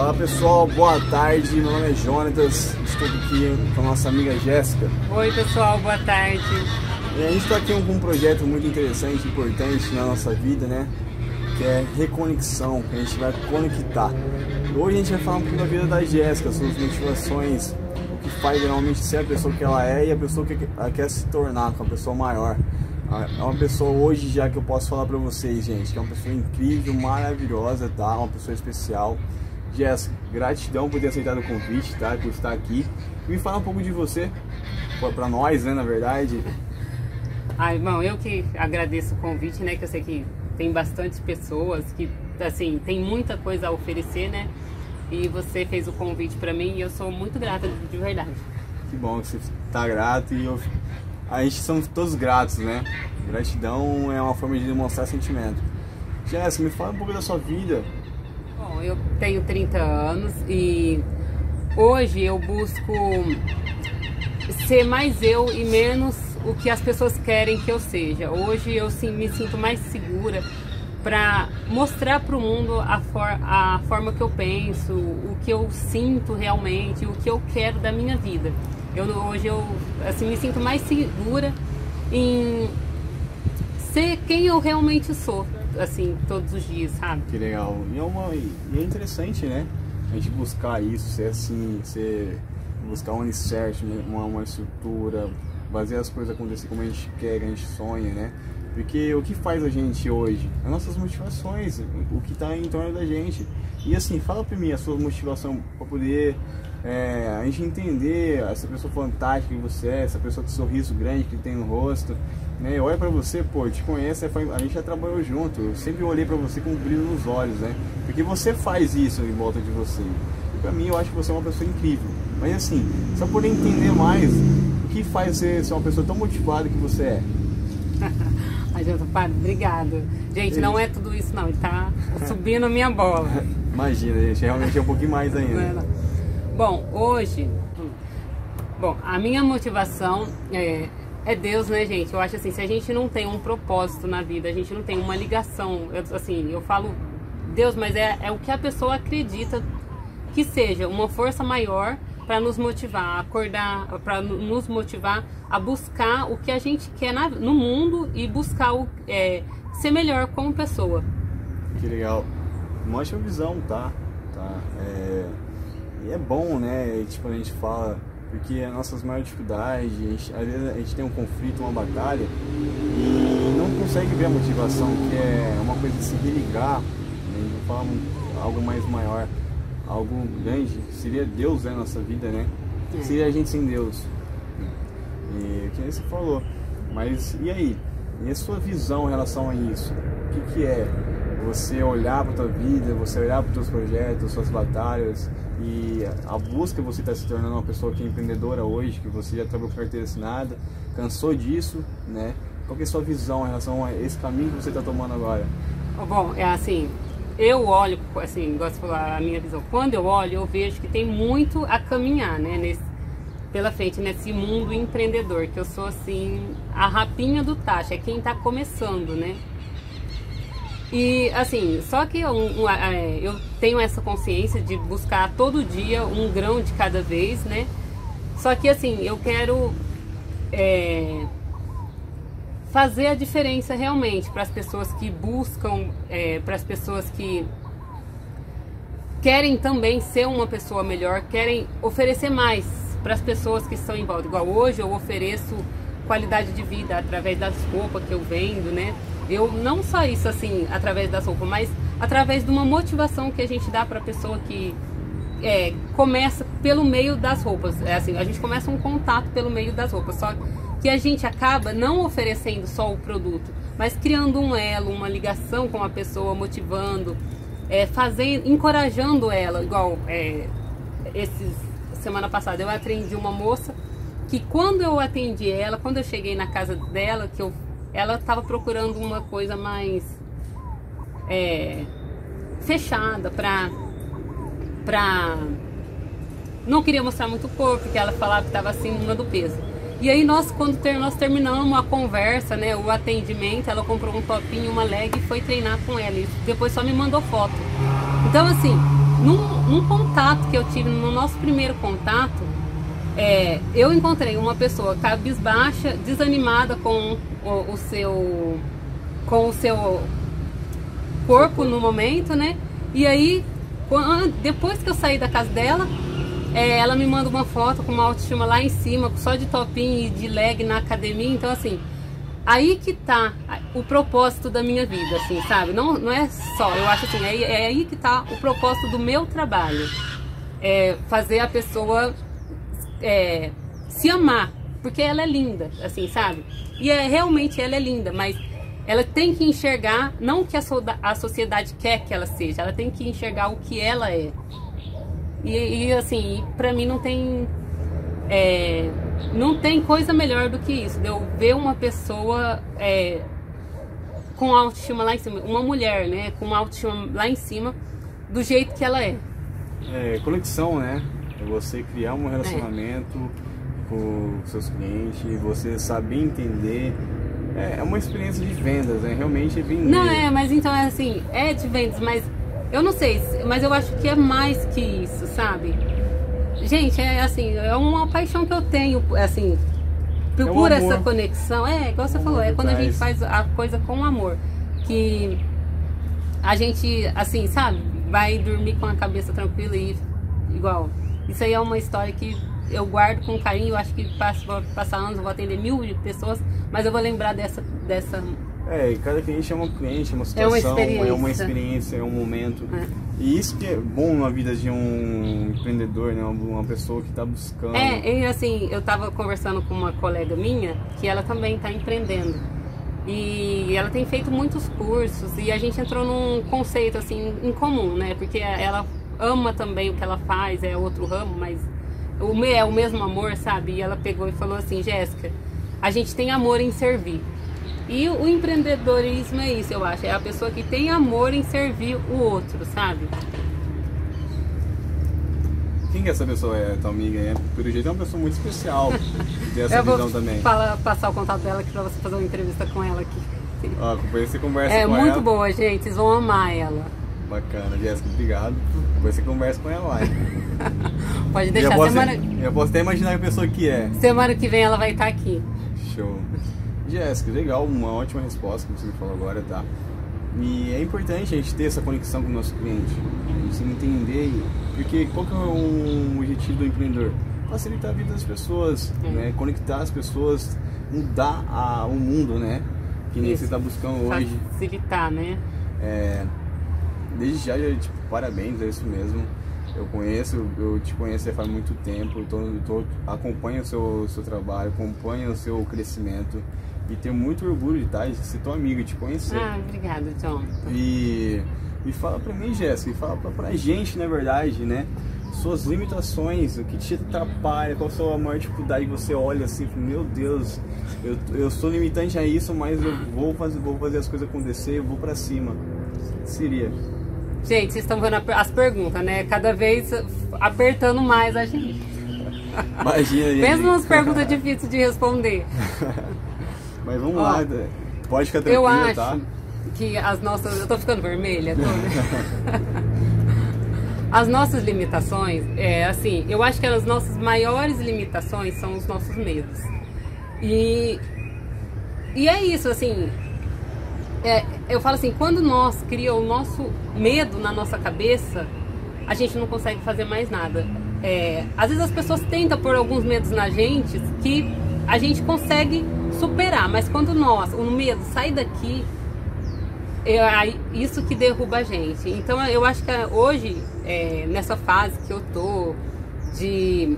Fala pessoal, boa tarde. Meu nome é Jonatas, estou aqui com a nossa amiga Jéssica. Oi pessoal, boa tarde. E a gente está aqui com um projeto muito interessante, importante na nossa vida, né? Que é reconexão, que a gente vai conectar. Hoje a gente vai falar um pouco da vida da Jéssica, suas motivações, o que faz realmente ser a pessoa que ela é e a pessoa que ela quer se tornar, com a pessoa maior. É uma pessoa hoje já que eu posso falar pra vocês, gente, que é uma pessoa incrível, maravilhosa, tá? Uma pessoa especial. Jéssica, gratidão por ter aceitado o convite, tá? Por estar aqui. Me fala um pouco de você, para nós, né, na verdade. Ah, irmão, eu que agradeço o convite, né? Que eu sei que tem bastante pessoas que, assim, tem muita coisa a oferecer, né? E você fez o convite para mim e eu sou muito grata de verdade. Que bom que você tá grato e eu... a gente somos todos gratos, né? Gratidão é uma forma de demonstrar sentimento. Jéssica, me fala um pouco da sua vida, Eu tenho 30 anos e hoje eu busco ser mais eu e menos o que as pessoas querem que eu seja. Hoje eu sim, me sinto mais segura para mostrar para o mundo a, for a forma que eu penso, o que eu sinto realmente, o que eu quero da minha vida. Eu, hoje eu assim, me sinto mais segura em ser quem eu realmente sou assim, todos os dias, sabe? Que legal. E é, uma, e é interessante, né? A gente buscar isso, ser assim, ser, buscar um alicerce, né? uma, uma estrutura, fazer as coisas acontecer como a gente quer, que a gente sonha, né? Porque o que faz a gente hoje? As nossas motivações, o que está em torno da gente. E assim, fala pra mim a sua motivação para poder é, a gente entender essa pessoa fantástica que você é, essa pessoa com sorriso grande que tem no rosto, né? Olha pra você, pô, eu te conheço, a gente já trabalhou junto, eu sempre olhei pra você com um brilho nos olhos, né? Porque você faz isso em volta de você. E pra mim eu acho que você é uma pessoa incrível. Mas assim, só poder entender mais o que faz você ser uma pessoa tão motivada que você é. Adianta, padre, obrigado. Gente, não é tudo isso não, ele tá subindo a minha bola. Imagina, gente, realmente é um pouquinho mais ainda. É. Bom, hoje, bom, a minha motivação é, é Deus, né, gente? Eu acho assim, se a gente não tem um propósito na vida, a gente não tem uma ligação, eu, assim, eu falo Deus, mas é, é o que a pessoa acredita que seja uma força maior para nos motivar a acordar, para nos motivar a buscar o que a gente quer na, no mundo e buscar o, é, ser melhor como pessoa. Que legal. Uma ótima visão, tá? tá. É, e é bom, né? Tipo, a gente fala porque as nossas maiores dificuldades, a gente, às vezes a gente tem um conflito, uma batalha e não consegue ver a motivação, que é uma coisa de se religar, né? falar algo mais maior, algo grande, seria Deus na né, nossa vida, né? É. Seria a gente sem Deus. E o que você falou. Mas e aí? E a sua visão em relação a isso? O que, que é você olhar para a tua vida, você olhar para os teus projetos, suas batalhas, e a busca você está se tornando uma pessoa que é empreendedora hoje, que você já trabalhou com carteira assinada, cansou disso, né? Qual é a sua visão em relação a esse caminho que você está tomando agora? Bom, é assim, eu olho, assim, gosto de falar a minha visão. Quando eu olho, eu vejo que tem muito a caminhar, né? Nesse, pela frente, nesse mundo empreendedor, que eu sou assim, a rapinha do taxa, é quem está começando, né? E assim, só que eu, é, eu tenho essa consciência de buscar todo dia um grão de cada vez, né? Só que assim, eu quero é, fazer a diferença realmente para as pessoas que buscam, é, para as pessoas que querem também ser uma pessoa melhor, querem oferecer mais para as pessoas que estão em volta. Igual hoje eu ofereço qualidade de vida através das roupas que eu vendo, né? Eu não só isso assim através das roupas, mas através de uma motivação que a gente dá para a pessoa que é, começa pelo meio das roupas. É assim, a gente começa um contato pelo meio das roupas. Só que a gente acaba não oferecendo só o produto, mas criando um elo, uma ligação com a pessoa, motivando, é, fazendo, encorajando ela. Igual é, esses semana passada eu atendi uma moça que quando eu atendi ela, quando eu cheguei na casa dela, que eu ela estava procurando uma coisa mais é, fechada pra, pra. Não queria mostrar muito o corpo, porque ela falava que estava acima do peso. E aí nós, quando ter, nós terminamos a conversa, né, o atendimento, ela comprou um topinho, uma leg e foi treinar com ela. E depois só me mandou foto. Então assim, num, num contato que eu tive, no nosso primeiro contato, é, eu encontrei uma pessoa cabisbaixa, desanimada com o, o seu com o seu corpo no momento, né? E aí, quando, depois que eu saí da casa dela, é, ela me manda uma foto com uma autoestima lá em cima, só de topinho e de leg na academia. Então, assim, aí que tá o propósito da minha vida, assim, sabe? Não, não é só, eu acho assim, é, é aí que tá o propósito do meu trabalho. É fazer a pessoa é, se amar, porque ela é linda, assim, sabe? E é, realmente ela é linda, mas ela tem que enxergar não o que a, so a sociedade quer que ela seja, ela tem que enxergar o que ela é. E, e assim, pra mim não tem. É, não tem coisa melhor do que isso, de eu ver uma pessoa é, com autoestima lá em cima, uma mulher, né, com autoestima lá em cima, do jeito que ela é. É, conexão, né? É você criar um relacionamento é. com seus clientes, você saber entender. É, é uma experiência de vendas, né? Realmente é vender. Não, é, mas então é assim, é de vendas, mas eu não sei, mas eu acho que é mais que isso, sabe? Gente, é assim, é uma paixão que eu tenho, assim, é um por essa conexão. É, igual você um falou, é quando a gente faz a coisa com amor. Que a gente, assim, sabe, vai dormir com a cabeça tranquila e igual. Isso aí é uma história que eu guardo com carinho. Eu acho que passa, passar anos, vou atender mil pessoas, mas eu vou lembrar dessa, dessa é, cada cliente é uma cliente, é uma situação, é uma experiência, é uma, experiência, é um momento. É. E isso que é bom na vida de um empreendedor, né? Uma pessoa que está buscando. É, e assim, eu estava conversando com uma colega minha que ela também está empreendendo. E ela tem feito muitos cursos e a gente entrou num conceito assim em comum, né? Porque ela ama também o que ela faz, é outro ramo, mas é o mesmo amor, sabe? E ela pegou e falou assim, Jéssica, a gente tem amor em servir. E o empreendedorismo é isso, eu acho. É a pessoa que tem amor em servir o outro, sabe? Quem que essa pessoa é, tua amiga? É, pelo jeito é uma pessoa muito especial. Tem essa eu visão vou também. Fala, passar o contato dela aqui pra você fazer uma entrevista com ela aqui. Ó, depois você conversa é com ela. É muito boa, gente. Vocês vão amar ela. Bacana, Jéssica, obrigado. Depois você conversa com ela lá. Pode deixar. Eu semana... eu posso até imaginar a pessoa que é. Semana que vem ela vai estar aqui. Show. Jéssica, legal, uma ótima resposta que você me falou agora, tá? E é importante a gente ter essa conexão com o nosso cliente, a gente entender, porque qual que é o objetivo do empreendedor? Facilitar a vida das pessoas, é. né? conectar as pessoas, mudar a, o mundo, né? Que nem Isso. você está buscando hoje. Facilitar, né? É, desde já, tipo, parabéns, é isso mesmo. Eu conheço, eu te conheço faz muito tempo, eu tô, tô, acompanho o seu, seu trabalho, acompanho o seu crescimento. E tenho muito orgulho de estar, de ser tua amiga, de te conhecer. Ah, obrigada, John. E, e fala pra mim, Jéssica, e fala pra, pra gente, na verdade, né? Suas limitações, o que te atrapalha, qual a sua maior dificuldade que você olha assim, meu Deus, eu, eu sou limitante a isso, mas eu vou fazer, vou fazer as coisas acontecer, eu vou pra cima. Seria. Gente, vocês estão vendo as perguntas, né? Cada vez apertando mais a gente. Imagina, gente. Mesmo umas perguntas difíceis de responder. Mas vamos Ó, lá, pode ficar tranquilo, eu acho tá? que as nossas... Eu tô ficando vermelha, tô, né? as nossas limitações, é assim, eu acho que as nossas maiores limitações são os nossos medos. E, e é isso, assim, é, eu falo assim, quando nós criamos o nosso medo na nossa cabeça, a gente não consegue fazer mais nada. É, às vezes as pessoas tentam pôr alguns medos na gente que a gente consegue superar, mas quando nós, o medo sai daqui, é isso que derruba a gente. Então eu acho que hoje, é, nessa fase que eu tô de,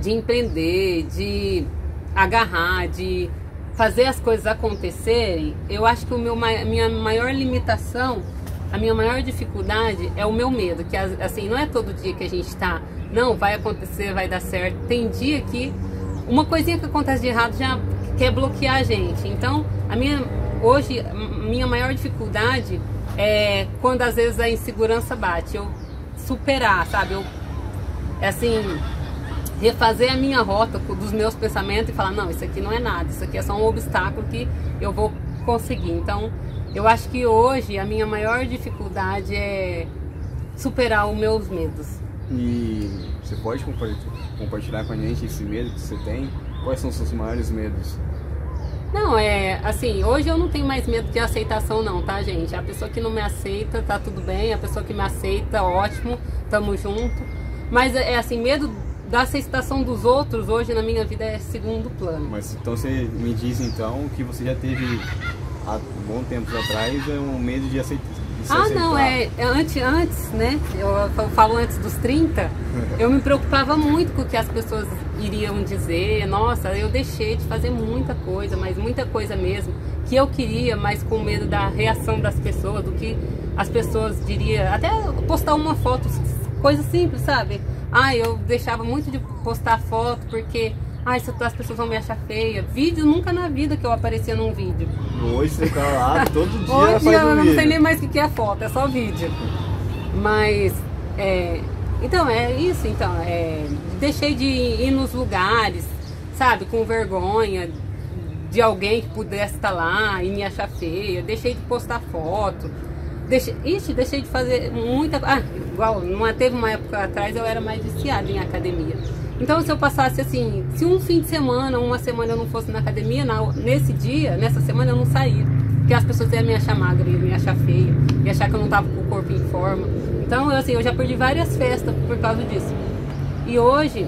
de empreender, de agarrar, de fazer as coisas acontecerem, eu acho que o meu, minha maior limitação, a minha maior dificuldade é o meu medo, que assim, não é todo dia que a gente tá, não, vai acontecer, vai dar certo. Tem dia que uma coisinha que acontece de errado já quer bloquear a gente. Então, a minha hoje minha maior dificuldade é quando às vezes a insegurança bate, eu superar, sabe? Eu é assim, refazer a minha rota dos meus pensamentos e falar, não, isso aqui não é nada, isso aqui é só um obstáculo que eu vou conseguir. Então, eu acho que hoje a minha maior dificuldade é superar os meus medos. E você pode compartilhar com a gente esse medo que você tem? Quais são os seus maiores medos? Não, é assim, hoje eu não tenho mais medo de aceitação não, tá, gente? A pessoa que não me aceita, tá tudo bem, a pessoa que me aceita, ótimo, tamo junto. Mas é assim, medo da aceitação dos outros hoje na minha vida é segundo plano. Mas então você me diz então que você já teve há bom tempo atrás é um medo de aceitar ah, não, é, é, antes, antes, né? Eu, eu falo antes dos 30, eu me preocupava muito com o que as pessoas iriam dizer. Nossa, eu deixei de fazer muita coisa, mas muita coisa mesmo, que eu queria, mas com medo da reação das pessoas, do que as pessoas diriam. Até postar uma foto, coisa simples, sabe? Ah, eu deixava muito de postar foto porque Ai, as pessoas vão me achar feia. Vídeo nunca na vida que eu aparecia num vídeo. Hoje você tá lá todo dia. Hoje eu não sei nem mais o que é foto, é só vídeo. Mas, é, então, é isso, então. É, deixei de ir nos lugares, sabe, com vergonha de alguém que pudesse estar lá e me achar feia. Deixei de postar foto. Deixei, ixi, deixei de fazer muita. Ah, igual, não teve uma época atrás eu era mais viciada em academia. Então, se eu passasse assim, se um fim de semana, uma semana eu não fosse na academia, na, nesse dia, nessa semana eu não saía. Porque as pessoas iam me achar magra, iam me achar feia, iam achar que eu não tava com o corpo em forma. Então, assim, eu já perdi várias festas por causa disso. E hoje,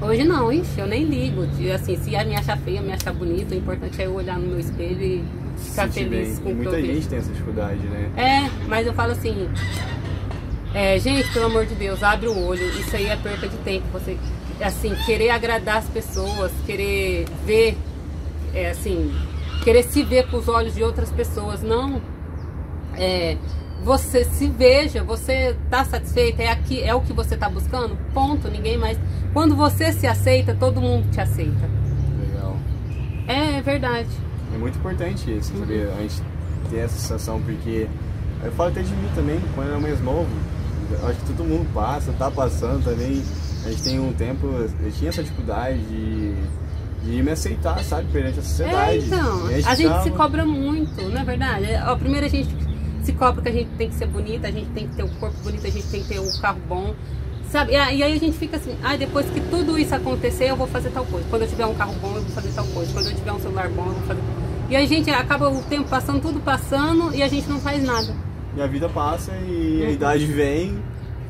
hoje não, ixi, eu nem ligo. De, assim, se ia me achar feia, me achar bonita, o importante é eu olhar no meu espelho e ficar feliz bem. com o que eu Muita gente tem essa dificuldade, né? É, mas eu falo assim, é, gente, pelo amor de Deus, abre o olho. Isso aí é perca de tempo. Você, assim, querer agradar as pessoas, querer ver, é, assim, querer se ver com os olhos de outras pessoas. Não. É, você se veja, você está satisfeita, é, aqui, é o que você está buscando? Ponto, ninguém mais. Quando você se aceita, todo mundo te aceita. Legal. É, é verdade. É muito importante isso, saber a gente ter essa sensação, porque eu falo até de mim também, quando eu era mais novo, acho que todo mundo passa, tá passando também. A gente tem um tempo, eu tinha essa dificuldade de, de me aceitar, sabe, perante a sociedade. É, então, a gente, a gente se cobra muito, não é verdade? Ó, primeiro a gente se cobra que a gente tem que ser bonita, a gente tem que ter o um corpo bonito, a gente tem que ter o um carro bom. Sabe? E aí a gente fica assim, ah, depois que tudo isso acontecer, eu vou fazer tal coisa. Quando eu tiver um carro bom, eu vou fazer tal coisa. Quando eu tiver um celular bom, eu vou fazer. E a gente acaba o tempo passando, tudo passando, e a gente não faz nada. E a vida passa e a idade vem,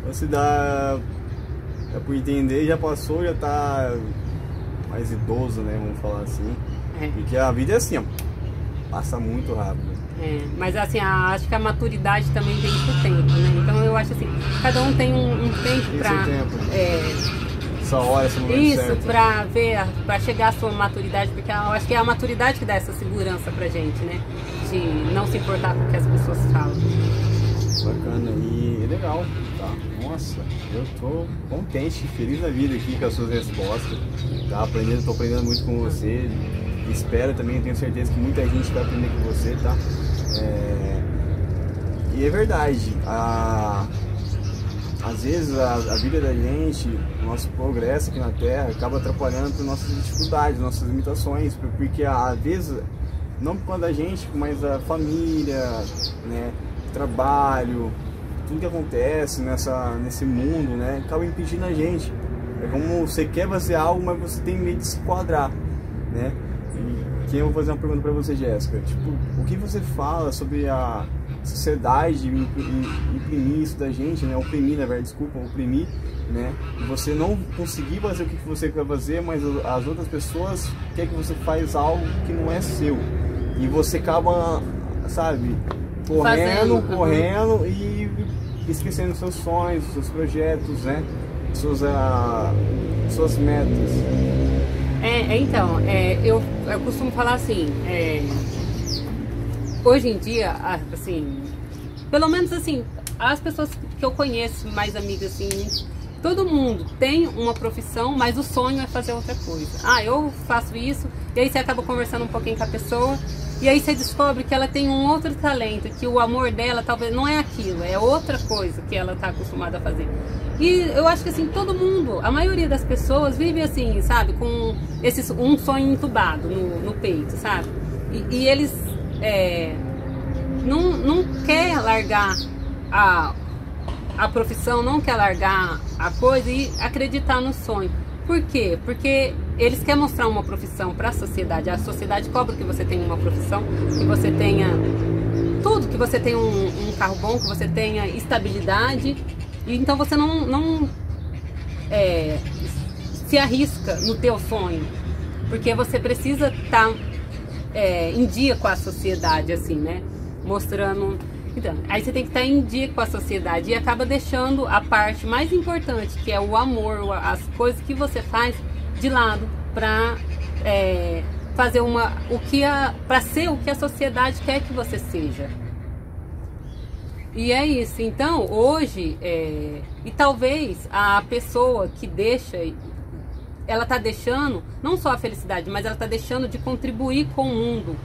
você dá é por entender, já passou, já tá mais idoso, né? Vamos falar assim. É. Porque a vida é assim, ó, passa muito rápido. É, mas assim, a, acho que a maturidade também vem com tempo, né? Então eu acho assim, cada um tem um, um tempo. Tempo. É, essa hora, esse momento Isso, pra ver, pra chegar à sua maturidade, porque eu acho que é a maturidade que dá essa segurança pra gente, né? De não se importar com o que as pessoas falam. Bacana, e é legal, tá? Nossa, eu tô contente, feliz da vida aqui com as suas respostas, tá? Aprendendo, tô aprendendo muito com você, espero também, tenho certeza que muita gente vai aprender com você, tá? É... E é verdade, a... às vezes a, a vida da gente, o nosso progresso aqui na Terra acaba atrapalhando nossas dificuldades, nossas limitações, porque às vezes, não por conta da gente, mas a família, né? trabalho, tudo que acontece nessa, nesse mundo, né, acaba impedindo a gente. É como você quer fazer algo, mas você tem medo de se quadrar, né? E que eu vou fazer uma pergunta para você, Jéssica. Tipo, o que você fala sobre a sociedade imprimir isso da gente, né? Oprimir, na verdade, desculpa, oprimir, né? Você não conseguir fazer o que você quer fazer, mas as outras pessoas querem que você faz algo que não é seu. E você acaba, sabe, correndo, Fazendo. correndo e esquecendo seus sonhos, seus projetos, né? Suas, uh, suas metas. É, é, então, é, eu, eu costumo falar assim, é, hoje em dia, assim, pelo menos assim, as pessoas que eu conheço, mais amigas assim, todo mundo tem uma profissão, mas o sonho é fazer outra coisa. Ah, eu faço isso, e aí você acaba conversando um pouquinho com a pessoa, e aí você descobre que ela tem um outro talento, que o amor dela talvez não é aquilo, é outra coisa que ela está acostumada a fazer. E eu acho que assim, todo mundo, a maioria das pessoas vive assim, sabe, com esse, um sonho entubado no, no peito, sabe? E, e eles é, não, não quer largar a, a profissão, não quer largar a coisa e acreditar no sonho. Por quê? Porque eles querem mostrar uma profissão para a sociedade. A sociedade cobra que você tenha uma profissão, que você tenha tudo, que você tenha um, um carro bom, que você tenha estabilidade. E então você não, não é, se arrisca no teu sonho, porque você precisa estar tá, é, em dia com a sociedade, assim, né? Mostrando. Então, aí você tem que estar tá em dia com a sociedade e acaba deixando a parte mais importante, que é o amor, as coisas que você faz de lado para é, fazer uma o que a para ser o que a sociedade quer que você seja. E é isso. Então, hoje, é, e talvez a pessoa que deixa, ela está deixando não só a felicidade, mas ela está deixando de contribuir com o mundo,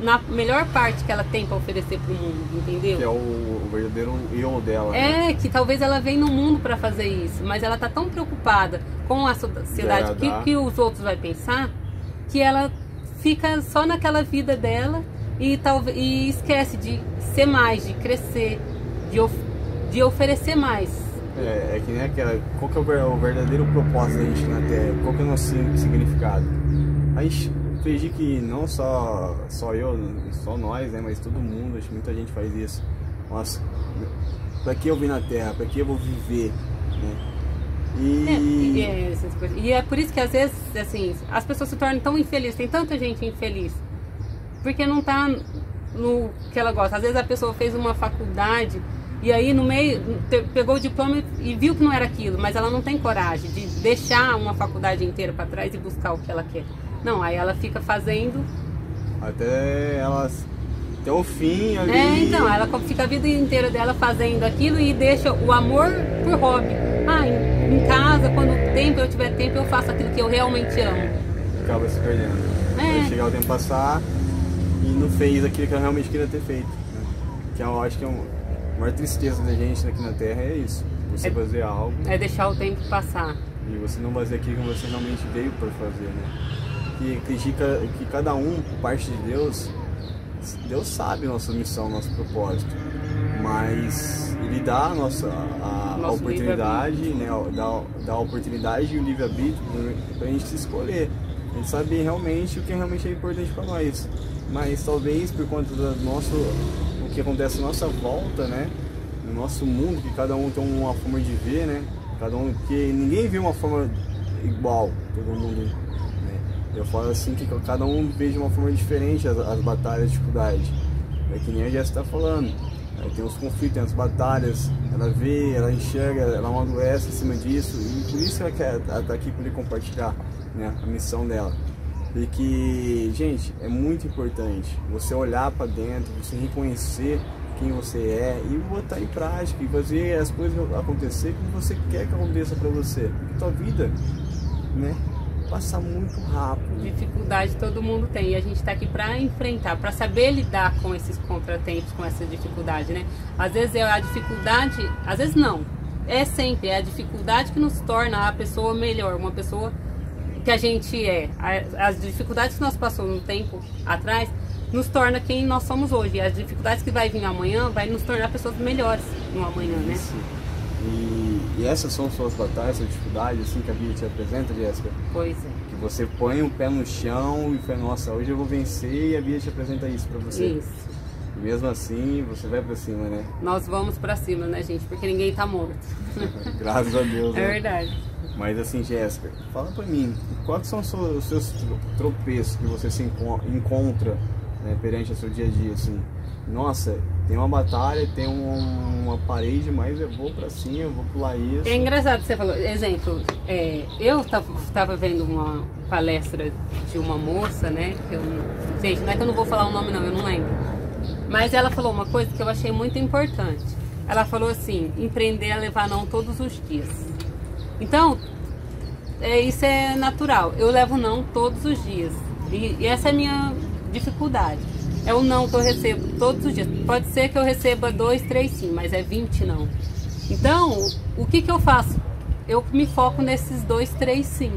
na melhor parte que ela tem para oferecer para o mundo, entendeu? Que é o, o verdadeiro eu dela. É, né? que talvez ela vem no mundo para fazer isso, mas ela está tão preocupada com a sociedade, que, que os outros vão pensar, que ela fica só naquela vida dela e, talvez, e esquece de ser mais, de crescer, de, of, de oferecer mais. É, é que nem aquela. Qual que é o verdadeiro propósito da gente na Terra? Qual que é o nosso significado? A gente acredito que não só, só eu, só nós, né, mas todo mundo, acho que muita gente faz isso. Nossa, pra que eu vim na Terra? Pra que eu vou viver? Né? E... É, é, e é por isso que às vezes, assim, as pessoas se tornam tão infelizes, tem tanta gente infeliz. Porque não tá no que ela gosta. Às vezes a pessoa fez uma faculdade e aí no meio pegou o diploma e viu que não era aquilo, mas ela não tem coragem de deixar uma faculdade inteira para trás e buscar o que ela quer. Não, aí ela fica fazendo até elas até o fim ali. É, então, ela fica a vida inteira dela fazendo aquilo e deixa o amor por hobby. Ah, em, em casa, quando tempo eu tiver tempo, eu faço aquilo que eu realmente amo. Acaba se perdendo. É. Vai chegar o tempo passar e não fez aquilo que eu realmente queria ter feito. Né? Que eu acho que é um, a maior tristeza da gente aqui na Terra é isso. Você é, fazer algo. É deixar o tempo passar. E você não fazer aquilo que você realmente veio para fazer, né? Que acredita que cada um, por parte de Deus, Deus sabe nossa missão, nosso propósito. Mas Ele dá a nossa a, a oportunidade, né? Dá, dá a oportunidade e o livre-arbítrio para a gente se escolher. A gente saber realmente o que realmente é importante para nós. Mas talvez por conta do nosso que acontece à nossa volta, né? No nosso mundo, que cada um tem uma forma de ver, né? Cada um, que ninguém vê uma forma igual, todo mundo. Eu falo assim que cada um vê de uma forma diferente as, as batalhas, as dificuldades. É que nem a Jéssica está falando. Aí tem os conflitos, tem as batalhas, ela vê, ela enxerga, ela amadurece em cima disso, e por isso ela quer estar tá aqui para compartilhar né, a missão dela. E que, gente, é muito importante você olhar para dentro, você reconhecer quem você é e botar em prática e fazer as coisas acontecer como você quer que aconteça para você. Porque tua vida, né, passa muito rápido. Dificuldade todo mundo tem e a gente está aqui para enfrentar, para saber lidar com esses contratempos, com essa dificuldade, né? Às vezes é a dificuldade, às vezes não. É sempre é a dificuldade que nos torna a pessoa melhor, uma pessoa que a gente é, as dificuldades que nós passamos no tempo atrás, nos torna quem nós somos hoje. E as dificuldades que vai vir amanhã vai nos tornar pessoas melhores no amanhã, né? E, e, essas são suas batalhas, suas dificuldades, assim que a Bíblia te apresenta, Jéssica? Pois é. Que você põe um pé no chão e fala, nossa, hoje eu vou vencer e a Bíblia te apresenta isso para você. Isso. E mesmo assim, você vai para cima, né? Nós vamos para cima, né, gente? Porque ninguém tá morto. Graças a Deus. É né? verdade. Mas assim, Jéssica, fala pra mim, quais são os seus tropeços que você se encontra né, perante o seu dia a dia, assim? Nossa, tem uma batalha, tem um, uma parede, mas eu vou pra cima, eu vou pular isso. É engraçado que você falou, exemplo, é, eu estava vendo uma palestra de uma moça, né? Que eu, gente, não é que eu não vou falar o nome não, eu não lembro. Mas ela falou uma coisa que eu achei muito importante. Ela falou assim, empreender a levar não todos os dias. Então, é, isso é natural. Eu levo não todos os dias. E, e, essa é a minha dificuldade. É o não que eu recebo todos os dias. Pode ser que eu receba dois, três sim, mas é 20 não. Então, o que, que eu faço? Eu me foco nesses dois, três sim.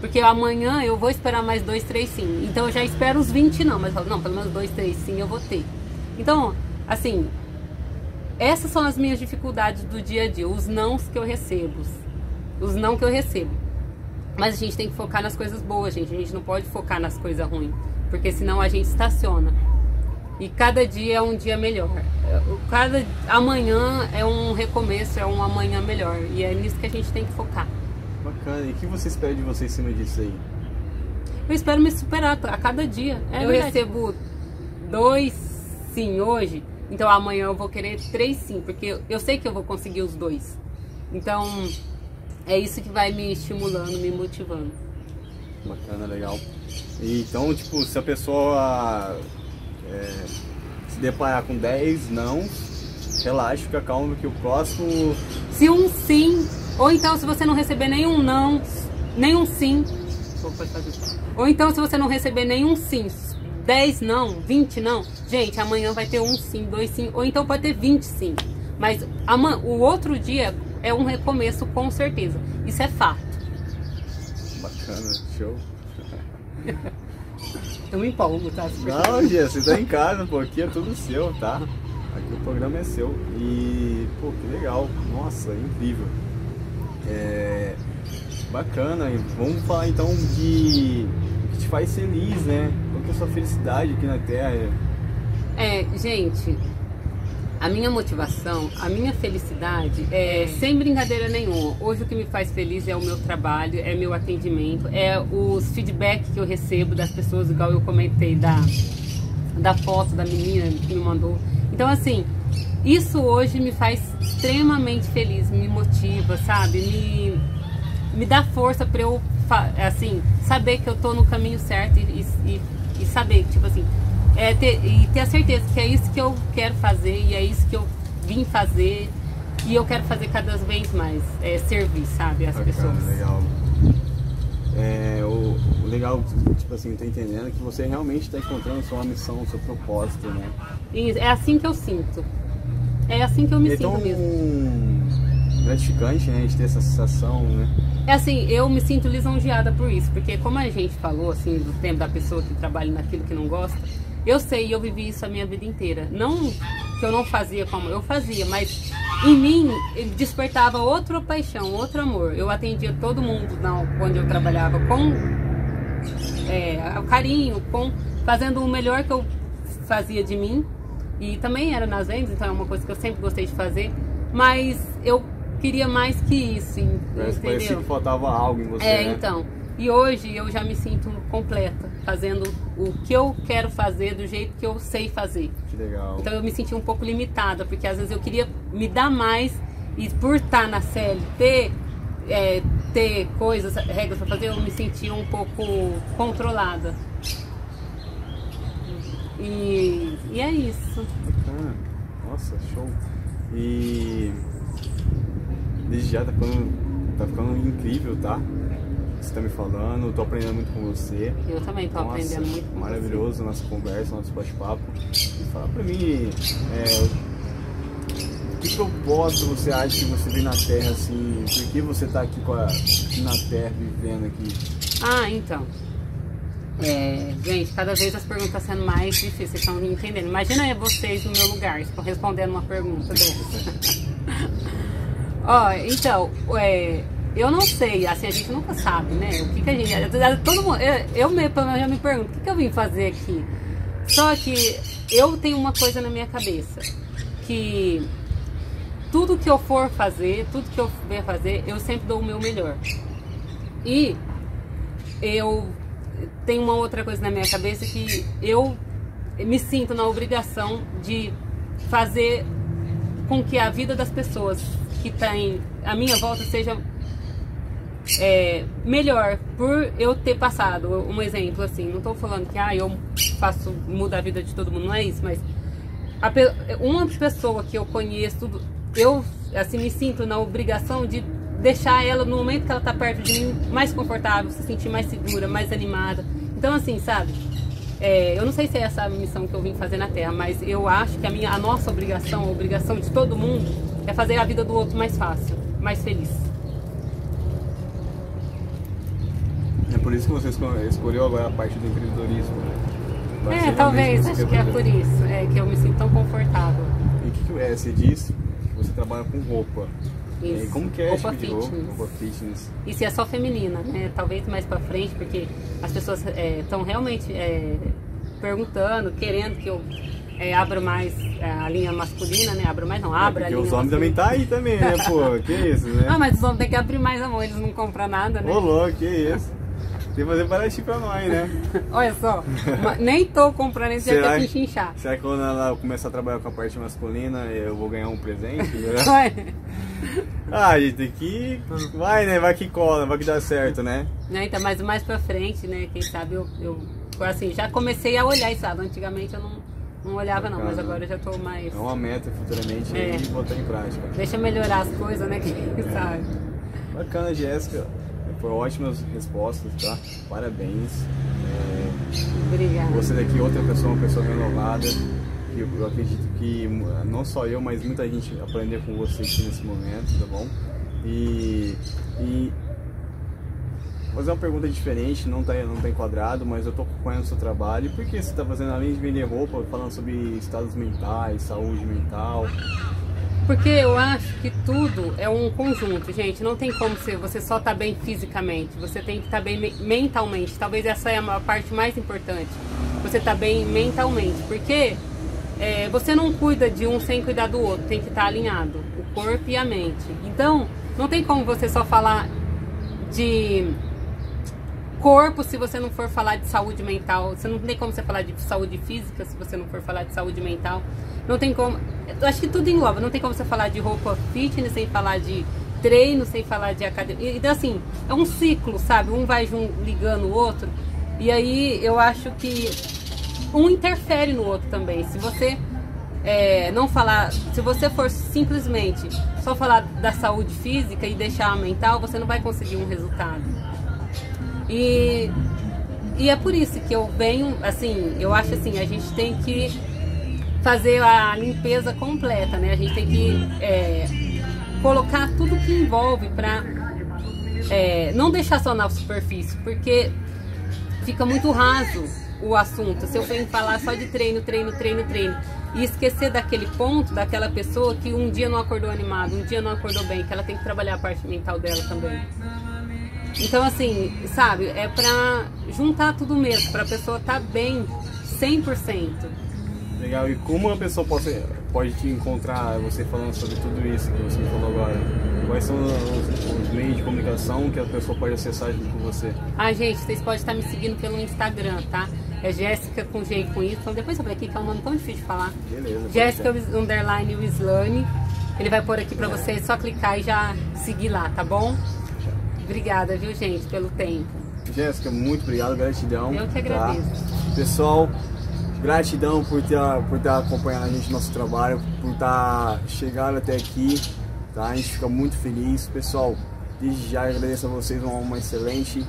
Porque amanhã eu vou esperar mais dois, três sim. Então eu já espero os 20 não, mas falo, não, pelo menos dois, três sim eu vou ter. Então, assim, essas são as minhas dificuldades do dia a dia, os nãos que eu recebo. Os não que eu recebo. Mas a gente tem que focar nas coisas boas, gente. A gente não pode focar nas coisas ruins, porque senão a gente estaciona. E cada dia é um dia melhor. Cada amanhã é um recomeço, é um amanhã melhor. E é nisso que a gente tem que focar. Bacana. E o que você espera de você em cima disso aí? Eu espero me superar a cada dia. É eu verdade. recebo dois sim hoje, então amanhã eu vou querer três sim, porque eu sei que eu vou conseguir os dois. Então é isso que vai me estimulando, me motivando. Bacana, legal. Então, tipo, se a pessoa é, se deparar com 10 não, relaxa, fica calmo que o próximo. Se um sim, ou então se você não receber nenhum não, nenhum sim. Ou então se você não receber nenhum sim, 10 não, 20 não, gente, amanhã vai ter um sim, dois sim, ou então pode ter 20 sim. Mas o outro dia é um recomeço com certeza. Isso é fato. Bacana, show. Eu me empolgo, tá? Não, Gia, você tá em casa, pô, aqui é tudo seu, tá? Aqui o programa é seu. E, pô, que legal. Nossa, incrível. É. Bacana. Vamos falar então de o que te faz feliz, né? Qual que é a sua felicidade aqui na Terra? É, gente, a minha motivação, a minha felicidade é sem brincadeira nenhuma. Hoje o que me faz feliz é o meu trabalho, é meu atendimento, é os feedbacks que eu recebo das pessoas, igual eu comentei da, da foto da menina que me mandou. Então, assim, isso hoje me faz extremamente feliz, me motiva, sabe? Me, me dá força para eu, assim, saber que eu tô no caminho certo e, e, e saber, tipo assim, é ter, e ter a certeza que é isso que eu quero fazer e é isso que eu vim fazer e eu quero fazer cada vez mais, é servir, sabe, as Bacana, pessoas. Legal. É, o, o, legal, tipo assim, tá entendendo que você realmente está encontrando sua missão, seu propósito, né? é assim que eu sinto. É assim que eu me é sinto mesmo. gratificante, né? A gente ter essa sensação, né? É assim, eu me sinto lisonjeada por isso, porque como a gente falou, assim, do tempo da pessoa que trabalha naquilo que não gosta, eu sei, eu vivi isso a minha vida inteira. Não que eu não fazia como eu fazia, mas em mim despertava outra paixão, outro amor. Eu atendia todo mundo não, quando eu trabalhava com é, carinho, com fazendo o melhor que eu fazia de mim. E também era nas vendas, então é uma coisa que eu sempre gostei de fazer. Mas eu queria mais que isso, Parece, parecia que faltava algo em você, É, né? então. E hoje eu já me sinto completa, fazendo o que eu quero fazer do jeito que eu sei fazer. Que legal. Então eu me senti um pouco limitada, porque às vezes eu queria me dar mais e por estar na CLT, é, ter coisas, regras para fazer, eu me sentia um pouco controlada. E, e é isso. Bacana. Nossa, show. E desde já tá ficando, tá ficando incrível, tá? Você está me falando, estou aprendendo muito com você. Eu também estou aprendendo muito com maravilhoso você. nossa conversa, nosso bate-papo. E fala para mim, é, que propósito você acha que você vem na Terra assim? Por que você está aqui, a, na Terra vivendo aqui? Ah, então. É, gente, cada vez as perguntas estão sendo mais difíceis, vocês estão entendendo. Imagina vocês no meu lugar, respondendo uma pergunta dessa. Ó, então, é, eu não sei, assim, a gente nunca sabe, né? O que, que a gente. Todo mundo, eu, eu me, já me pergunto, o que, que eu vim fazer aqui? Só que eu tenho uma coisa na minha cabeça, que tudo que eu for fazer, tudo que eu vier fazer, eu sempre dou o meu melhor. E eu tenho uma outra coisa na minha cabeça que eu me sinto na obrigação de fazer com que a vida das pessoas que têm a minha volta seja é, melhor por eu ter passado um exemplo assim. Não estou falando que ah, eu faço muda a vida de todo mundo, não é isso, mas a, uma pessoa que eu conheço, eu assim me sinto na obrigação de deixar ela no momento que ela está perto de mim mais confortável, se sentir mais segura, mais animada. Então assim, sabe? É, eu não sei se é essa a missão que eu vim fazer na Terra, mas eu acho que a minha, a nossa obrigação, a obrigação de todo mundo, é fazer a vida do outro mais fácil, mais feliz. É por isso que você escolheu agora a parte do empreendedorismo, né? é, talvez, acho que é por isso, é que eu me sinto tão confortável. E que, que é? Você disse que você trabalha com roupa. Isso. E como que é roupa tipo de fitness. roupa? Roupa fitness. Isso é só feminina, né? Talvez mais pra frente, porque as pessoas estão realmente é, perguntando, querendo que eu é, abra mais é, a linha masculina, né? Abra mais, não, abra é, a porque linha os homens masculina. também tá aí também, né, pô? Que isso, né? Ah, mas os homens têm que abrir mais, amor, eles não compram nada, né? Ô louco, que isso. Tem que fazer paraty pra nós, né? Olha só, nem tô comprando esse já Será que- se chinchar. Será que quando ela começar a trabalhar com a parte masculina eu vou ganhar um presente? ah, a gente tem que. Vai, né? Vai que cola, vai que dá certo, né? né, então, mas mais pra frente, né? Quem sabe eu, eu assim, já comecei a olhar isso. sabe? Antigamente eu não, não olhava não, mas agora eu já tô mais. É uma meta futuramente É. aí botar em prática. Deixa melhorar as coisas, né? Quem sabe? Bacana, Jéssica. Foram ótimas respostas, tá? Parabéns. É, Obrigada. você daqui, outra pessoa, uma pessoa renovada. que Eu, eu acredito que não só eu, mas muita gente aprendeu com você aqui nesse momento, tá bom? E, e vou fazer uma pergunta diferente, não tá, não tá enquadrado, mas eu tô acompanhando o seu trabalho. Por que você está fazendo, além de vender roupa, falando sobre estados mentais, saúde mental? Porque eu acho que tudo é um conjunto, gente. Não tem como ser, você só tá bem fisicamente. Você tem que estar bem me- mentalmente. Talvez essa é a parte mais importante. Você tá bem mentalmente. Porque é, você não cuida de um sem cuidar do outro. Tem que estar alinhado. O corpo e a mente. Então, não tem como você só falar de corpo se você não for falar de saúde mental. Você não tem como você falar de saúde física se você não for falar de saúde mental. Não tem como. Eu acho que tudo engloba. Não tem como você falar de roupa fitness sem falar de treino, sem falar de academia. Então, assim, é um ciclo, sabe? Um vai ligando o outro. E aí eu acho que um interfere no outro também. Se você é, não falar, se você for simplesmente só falar da saúde física e deixar a mental, você não vai conseguir um resultado. E, e é por isso que eu venho, assim, eu acho assim, a gente tem que fazer a limpeza completa, né? A gente tem que é, colocar tudo que envolve para não deixar só na superfície, porque fica muito raso o assunto. Se eu venho falar só de treino, treino, treino, treino e esquecer daquele ponto, daquela pessoa que um dia não acordou animado, um dia não acordou bem, que ela tem que trabalhar a parte mental dela também. Então, assim, sabe, é pra juntar tudo mesmo, pra pessoa estar bem 100%. Legal, e como uma pessoa pode, pode te encontrar, você falando sobre tudo isso que você me falou agora? Quais são os, os meios de comunicação que a pessoa pode acessar junto com você? Ah, gente, vocês podem estar me seguindo pelo Instagram, tá? É Jéssica com G com Y. Depois eu aqui que é um nome tão difícil de falar. Beleza. Jéssica underline Wislane. Ele vai pôr aqui pra você, é só clicar e já seguir lá, tá bom? Obrigada, viu, gente, pelo tempo. Jéssica, muito obrigado, gratidão. Eu que tá? agradeço. Pessoal, gratidão por ter, por ter acompanhado a gente no nosso trabalho, por estar chegando até aqui. Tá? A gente fica muito feliz. Pessoal, desde já agradeço a vocês um, um excelente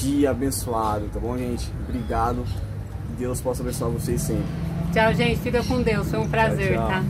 dia abençoado, tá bom, gente? Obrigado. Deus possa abençoar vocês sempre. Tchau, gente. Fica com Deus. Foi um prazer, tchau. tá?